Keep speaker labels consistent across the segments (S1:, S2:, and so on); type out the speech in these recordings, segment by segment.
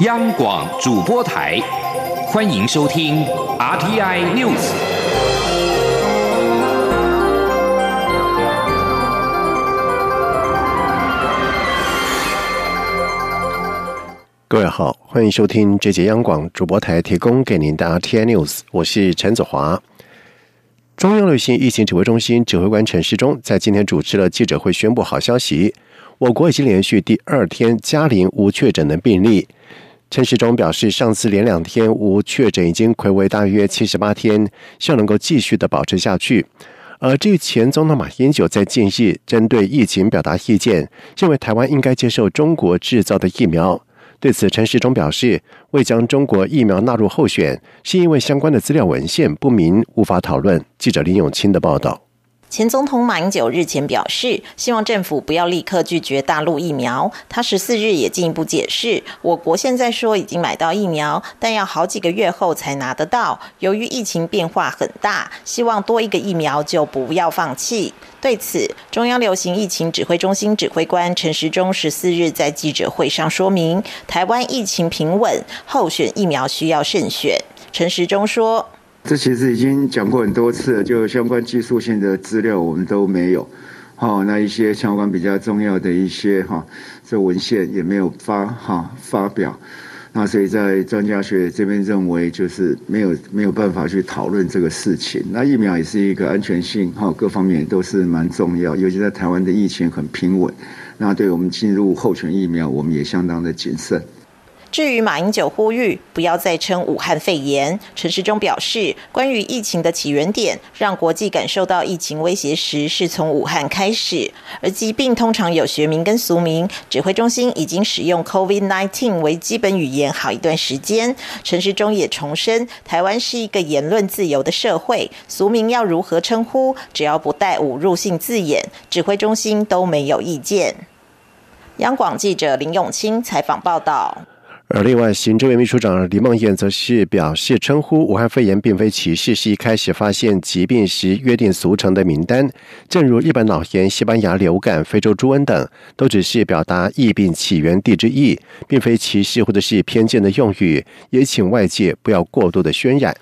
S1: 央广主播台，欢迎收听 RTI News。
S2: 各位好，欢迎收听这节央广主播台提供给您的 RTI News，我是陈子华。中央流行疫情指挥中心指挥官陈时中在今天主持了记者会，宣布好消息：我国已经连续第二天加零无确诊的病例。陈时中表示，上次连两天无确诊，已经暌违大约七十八天，希望能够继续的保持下去。而至于前总统马英九在近日针对疫情表达意见，认为台湾应该接受中国制造的疫苗。对此，陈时中表示，未将中国疫苗纳入候选，是因为相关的资料文献不明，无法讨论。记者林永清的报道。
S3: 前总统马英九日前表示，希望政府不要立刻拒绝大陆疫苗。他十四日也进一步解释，我国现在说已经买到疫苗，但要好几个月后才拿得到。由于疫情变化很大，希望多一个疫苗就不要放弃。对此，中央流行疫情指挥中心指挥官陈时中十四日在记者会上说明，台湾疫情平稳，候选疫苗需要慎选。陈时中说。
S4: 这其实已经讲过很多次了，就相关技术性的资料我们都没有，好，那一些相关比较重要的一些哈，这文献也没有发哈发表，那所以在专家学这边认为就是没有没有办法去讨论这个事情。那疫苗也是一个安全性哈各方面都是蛮重要，尤其在台湾的疫情很平稳，那对我们进入候选疫苗，我们也相当的谨慎。
S3: 至于马英九呼吁不要再称武汉肺炎，陈时中表示，关于疫情的起源点，让国际感受到疫情威胁时，是从武汉开始。而疾病通常有学名跟俗名，指挥中心已经使用 COVID-19 为基本语言好一段时间。陈时中也重申，台湾是一个言论自由的社会，俗名要如何称呼，只要不带侮辱性字眼，指挥中心都没有意见。央广记者林永清采访报道。
S2: 而另外，行政院秘书长李梦燕则是表示，称呼武汉肺炎并非歧视，是一开始发现疾病时约定俗成的名单。正如日本脑炎、西班牙流感、非洲猪瘟等，都只是表达疫病起源地之意，并非歧视或者是偏见的用语。也请外界不要过度的渲染。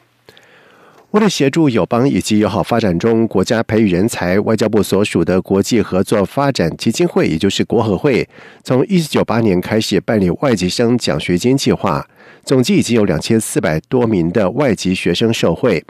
S2: 为了协助友邦以及友好发展中国家培育人才，外交部所属的国际合作发展基金会，也就是国合会，从一九九八年开始办理外籍生奖学金计划。总计已经有两千四百多名的外籍学生受惠，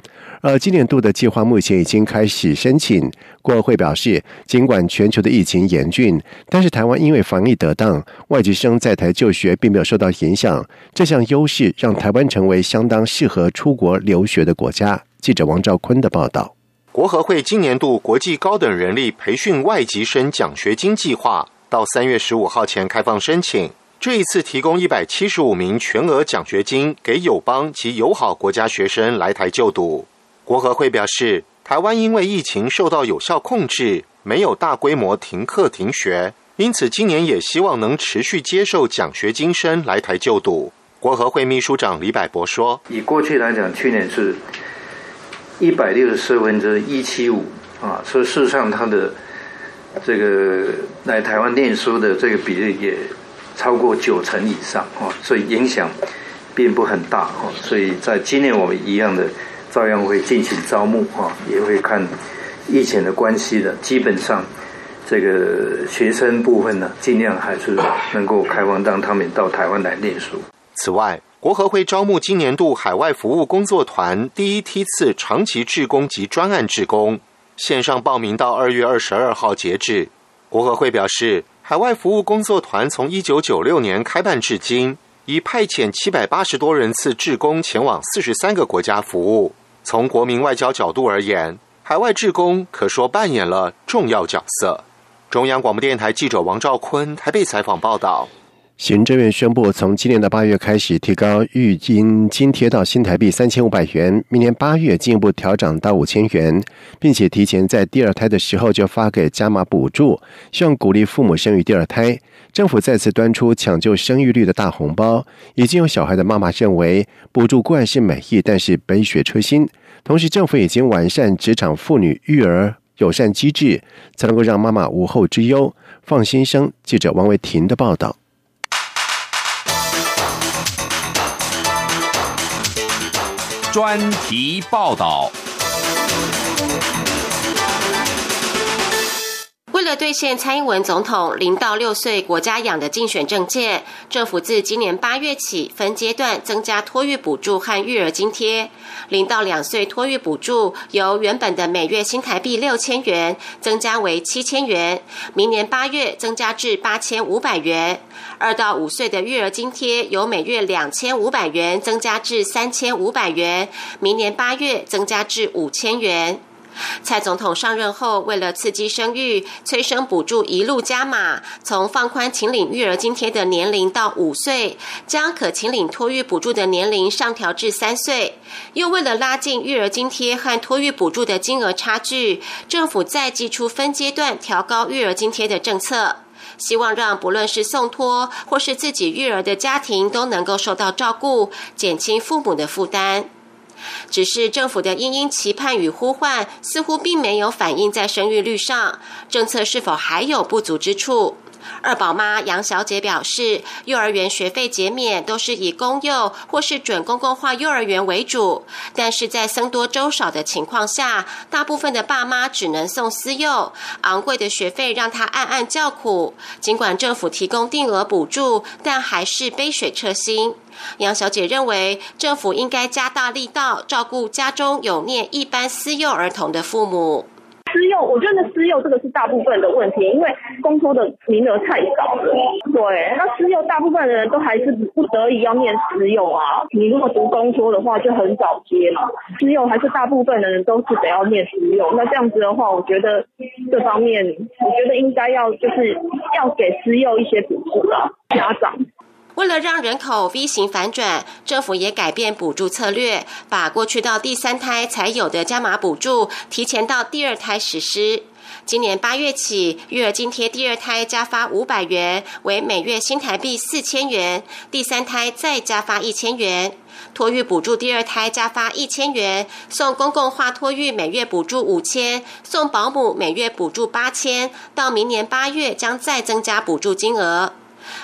S2: 而今年度的计划目前已经开始申请。国合会表示，尽管全球的疫情严峻，但是台湾因为防疫得当，外籍生在台就学并没有受到影响。这项优势让台湾成为相当适合出国留学的国家。记者王兆坤的报道。
S5: 国合会今年度国际高等人力培训外籍生奖学金计划到三月十五号前开放申请。这一次提供一百七十五名全额奖学金给友邦及友好国家学生来台就读。国合会表示，台湾因为疫情受到有效控制，没有大规模停课停学，因此今年也希望能持续接受奖学金生来台就读。国合会秘书长李百博说：“
S6: 以过去来讲，去年是一百六十四分之一七五啊，所以事实上他的这个来台湾念书的这个比例也。”超过九成以上哦，所以影响并不很大哦，所以在今年我们一样的照样会进行招募啊，也会看疫情的关系的，基本上这个学生部分呢，尽量还是能够开放让他们到台湾来念书。
S5: 此外，国合会招募今年度海外服务工作团第一梯次长期志工及专案志工，线上报名到二月二十二号截止。国合会表示。海外服务工作团从一九九六年开办至今，已派遣七百八十多人次志工前往四十三个国家服务。从国民外交角度而言，海外志工可说扮演了重要角色。中央广播电台记者王兆坤台北采访报道。
S2: 行政院宣布，从今年的八月开始，提高育婴津贴到新台币三千五百元，明年八月进一步调涨到五千元，并且提前在第二胎的时候就发给加码补助，希望鼓励父母生育第二胎。政府再次端出抢救生育率的大红包，已经有小孩的妈妈认为，补助固然是美意，但是杯水车薪。同时，政府已经完善职场妇女育儿友善机制，才能够让妈妈无后之忧，放心生。记者王维婷的报道。
S1: 专题报道。
S7: 了兑现蔡英文总统零到六岁国家养的竞选政见，政府自今年八月起分阶段增加托育补助和育儿津贴。零到两岁托育补助由原本的每月新台币六千元增加为七千元，明年八月增加至八千五百元。二到五岁的育儿津贴由每月两千五百元增加至三千五百元，明年八月增加至五千元。蔡总统上任后，为了刺激生育，催生补助一路加码，从放宽请领育儿津贴的年龄到五岁，将可请领托育补助的年龄上调至三岁。又为了拉近育儿津贴和托育补助的金额差距，政府再寄出分阶段调高育儿津贴的政策，希望让不论是送托或是自己育儿的家庭都能够受到照顾，减轻父母的负担。只是政府的殷殷期盼与呼唤，似乎并没有反映在生育率上。政策是否还有不足之处？二宝妈杨小姐表示，幼儿园学费减免都是以公幼或是准公共化幼儿园为主，但是在僧多粥少的情况下，大部分的爸妈只能送私幼，昂贵的学费让她暗暗叫苦。尽管政府提供定额补助，但还是杯水车薪。杨小姐认为，政府应该加大力道照顾家中有念一般私幼儿童的父母。
S8: 私幼，我觉得私幼这个是大部分的问题，因为公托的名额太少了。对，那私幼大部分的人都还是不得已要念私幼啊。你如果读公托的话，就很早接嘛。私幼还是大部分的人都是得要念私幼，那这样子的话，我觉得这方面，我觉得应该要就是要给私幼一些补助啊，家长。
S7: 为了让人口 V 型反转，政府也改变补助策略，把过去到第三胎才有的加码补助提前到第二胎实施。今年八月起，育儿津贴第二胎加发五百元，为每月新台币四千元；第三胎再加发一千元。托育补助第二胎加发一千元，送公共化托育每月补助五千，送保姆每月补助八千。到明年八月将再增加补助金额。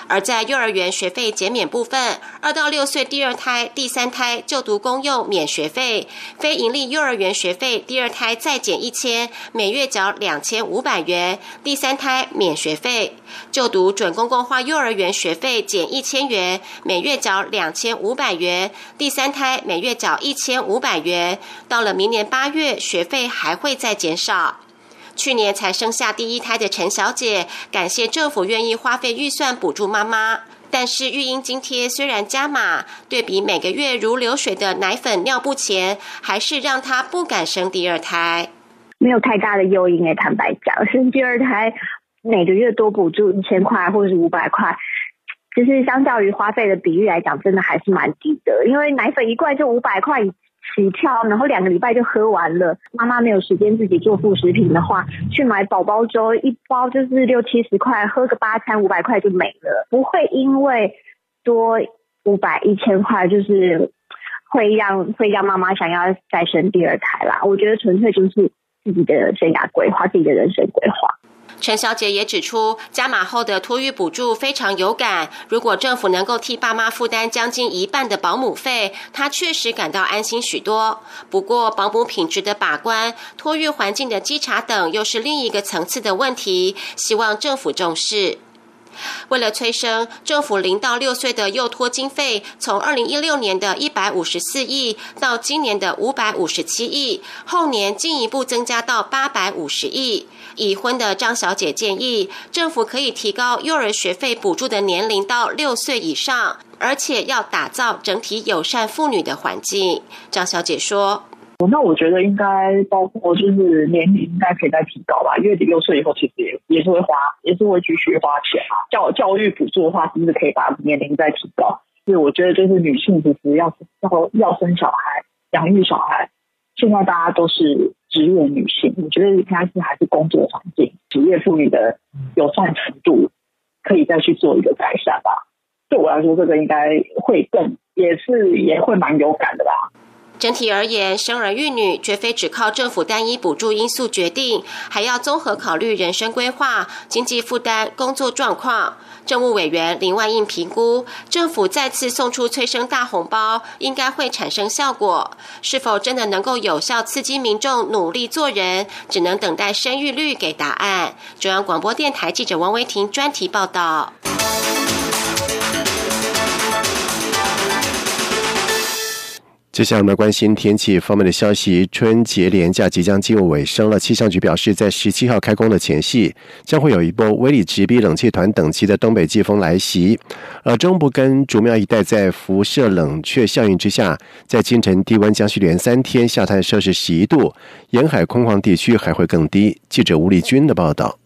S7: 而在幼儿园学费减免部分，二到六岁第二胎、第三胎就读公幼免学费，非营利幼儿园学费第二胎再减一千，每月缴两千五百元；第三胎免学费，就读准公共化幼儿园学费减一千元，每月缴两千五百元；第三胎每月缴一千五百元。到了明年八月，学费还会再减少。去年才生下第一胎的陈小姐，感谢政府愿意花费预算补助妈妈。但是育婴津贴虽然加码，对比每个月如流水的奶粉、尿布钱，还是让她不敢生第二胎。
S8: 没有太大的诱因诶，坦白讲，生第二胎每个月多补助一千块或者是五百块，就是相较于花费的比例来讲，真的还是蛮低的。因为奶粉一罐就五百块。起跳，然后两个礼拜就喝完了。妈妈没有时间自己做副食品的话，去买宝宝粥，一包就是六七十块，喝个八餐五百块就没了。不会因为多五百一千块，就是会让会让妈妈想要再生第二胎啦。我觉得纯粹就是自己的生涯规划，自己的人生规划。
S7: 陈小姐也指出，加码后的托育补助非常有感。如果政府能够替爸妈负担将近一半的保姆费，她确实感到安心许多。不过，保姆品质的把关、托育环境的稽查等，又是另一个层次的问题。希望政府重视。为了催生，政府零到六岁的幼托经费从二零一六年的一百五十四亿到今年的五百五十七亿，后年进一步增加到八百五十亿。已婚的张小姐建议，政府可以提高幼儿学费补助的年龄到六岁以上，而且要打造整体友善妇女的环境。张小姐说。
S9: 那我觉得应该包括就是年龄应该可以再提高吧，因为六岁以后其实也也是会花，也是会继续花钱啊。教教育补助的话，是不是可以把年龄再提高？所以我觉得就是女性其实要要要生小孩、养育小孩，现在大家都是职业女性，我觉得应该是还是工作环境、职业妇女的友善程度可以再去做一个改善吧。对我来说，这个应该会更也是也会蛮有感的吧。
S7: 整体而言，生儿育女绝非只靠政府单一补助因素决定，还要综合考虑人生规划、经济负担、工作状况。政务委员林万应评估，政府再次送出催生大红包，应该会产生效果。是否真的能够有效刺激民众努力做人，只能等待生育率给答案。中央广播电台记者王维婷专题报道。
S2: 接下来我们关心天气方面的消息。春节连假即将进入尾声了，气象局表示，在十七号开工的前夕，将会有一波威力直逼冷气团等级的东北季风来袭。而中部跟竹苗一带在辐射冷却效应之下，在清晨低温将续连三天下探摄氏十一度，沿海空旷地区还会更低。记者吴立军的报道。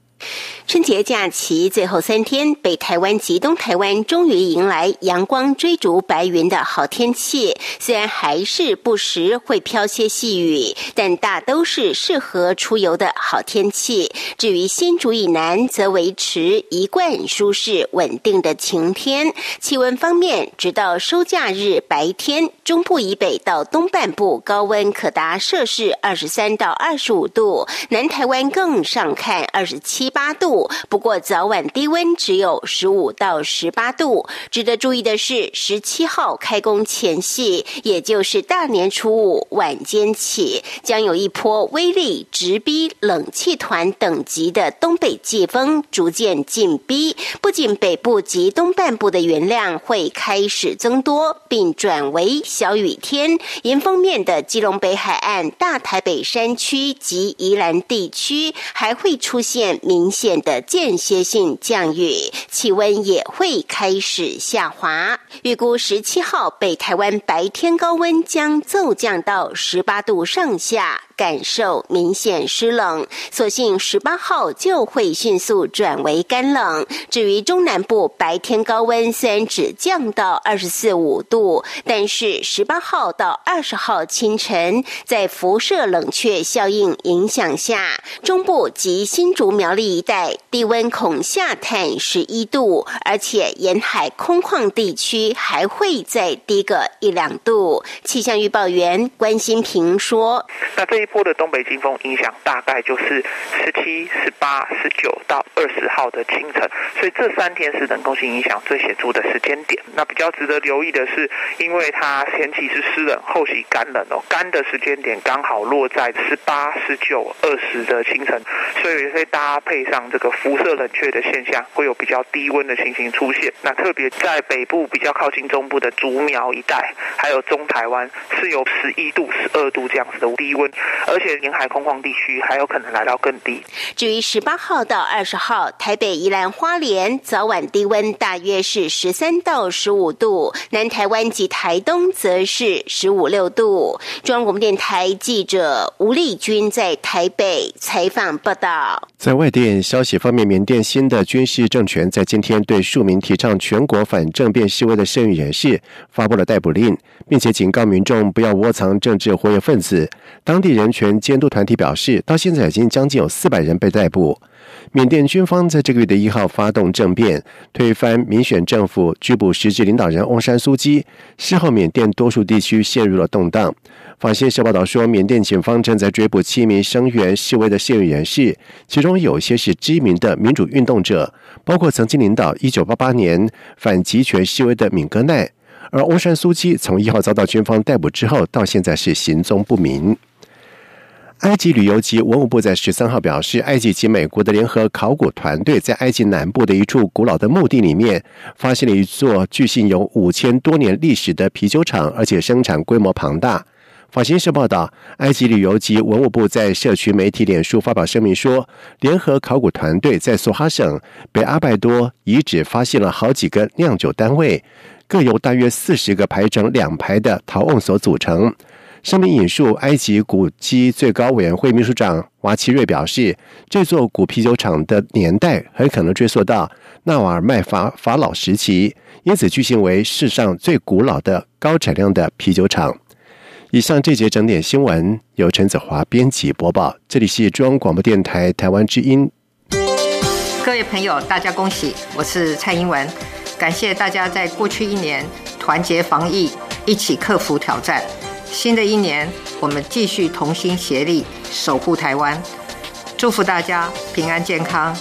S10: 春节假期最后三天，北台湾及东台湾终于迎来阳光追逐白云的好天气。虽然还是不时会飘些细雨，但大都是适合出游的好天气。至于新竹以南，则维持一贯舒适稳定的晴天。气温方面，直到收假日白天，中部以北到东半部高温可达摄氏二十三到二十五度，南台湾更上看二十七八度。不过早晚低温只有十五到十八度。值得注意的是，十七号开工前夕，也就是大年初五晚间起，将有一波威力直逼冷气团等级的东北季风逐渐进逼。不仅北部及东半部的云量会开始增多，并转为小雨天。迎风面的基隆北海岸、大台北山区及宜兰地区还会出现明显。的间歇性降雨，气温也会开始下滑。预估十七号北台湾白天高温将骤降到十八度上下。感受明显湿冷，所幸十八号就会迅速转为干冷。至于中南部白天高温虽然只降到二十四五度，但是十八号到二十号清晨，在辐射冷却效应影响下，中部及新竹苗栗一带低温恐下探十一度，而且沿海空旷地区还会再低个一两度。气象预报员关心平说：“
S11: 那这一。”波的东北季风影响大概就是十七、十八、十九到二十号的清晨，所以这三天是冷空气影响最显著的时间点。那比较值得留意的是，因为它前期是湿冷，后期干冷哦，干的时间点刚好落在十八、十九、二十的清晨，所以会搭配上这个辐射冷却的现象，会有比较低温的情形出现。那特别在北部比较靠近中部的竹苗一带，还有中台湾是有十一度、十二度这样子的低温。而且沿海空旷地区还有可能来到更低。
S10: 至于十八号到二十号，台北、宜兰花莲早晚低温大约是十三到十五度，南台湾及台东则是十五六度。中央广播电台记者吴丽君在台北采访报道。
S2: 在外消息方面，缅甸新的军事政权在今天对数名提倡全国反政变示威的剩余人士发布了逮捕令，并且警告民众不要窝藏政治活跃分子。当地人权监督团体表示，到现在已经将近有四百人被逮捕。缅甸军方在这个月的一号发动政变，推翻民选政府，拘捕实质领导人翁山苏基。事后，缅甸多数地区陷入了动荡。法新社报道说，缅甸警方正在追捕七名声援示威的现役人士，其中有些是知名的民主运动者，包括曾经领导1988年反集权示威的敏戈奈。而翁山苏基从一号遭到军方逮捕之后，到现在是行踪不明。埃及旅游及文物部在十三号表示，埃及及美国的联合考古团队在埃及南部的一处古老的墓地里面，发现了一座据信有五千多年历史的啤酒厂，而且生产规模庞大。法新社报道，埃及旅游及文物部在社区媒体脸书发表声明说，联合考古团队在索哈省北阿拜多遗址发现了好几个酿酒单位，各由大约四十个排成两排的陶瓮所组成。声明引述埃及古迹最高委员会秘书长瓦奇瑞表示，这座古啤酒厂的年代很可能追溯到纳瓦尔麦法法老时期，因此据信为世上最古老的高产量的啤酒厂。以上这节整点新闻由陈子华编辑播报，这里是中央广播电台台湾之音。
S12: 各位朋友，大家恭喜！我是蔡英文，感谢大家在过去一年团结防疫，一起克服挑战。新的一年，我们继续同心协力守护台湾，祝福大家平安健康，